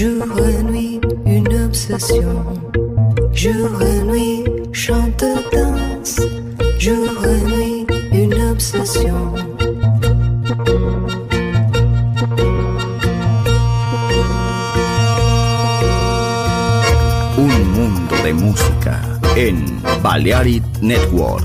jour et nuit, une obsession. Jour et nuit, chante, danse. Jour et nuit, une obsession. Un mundo de música en Balearic Network.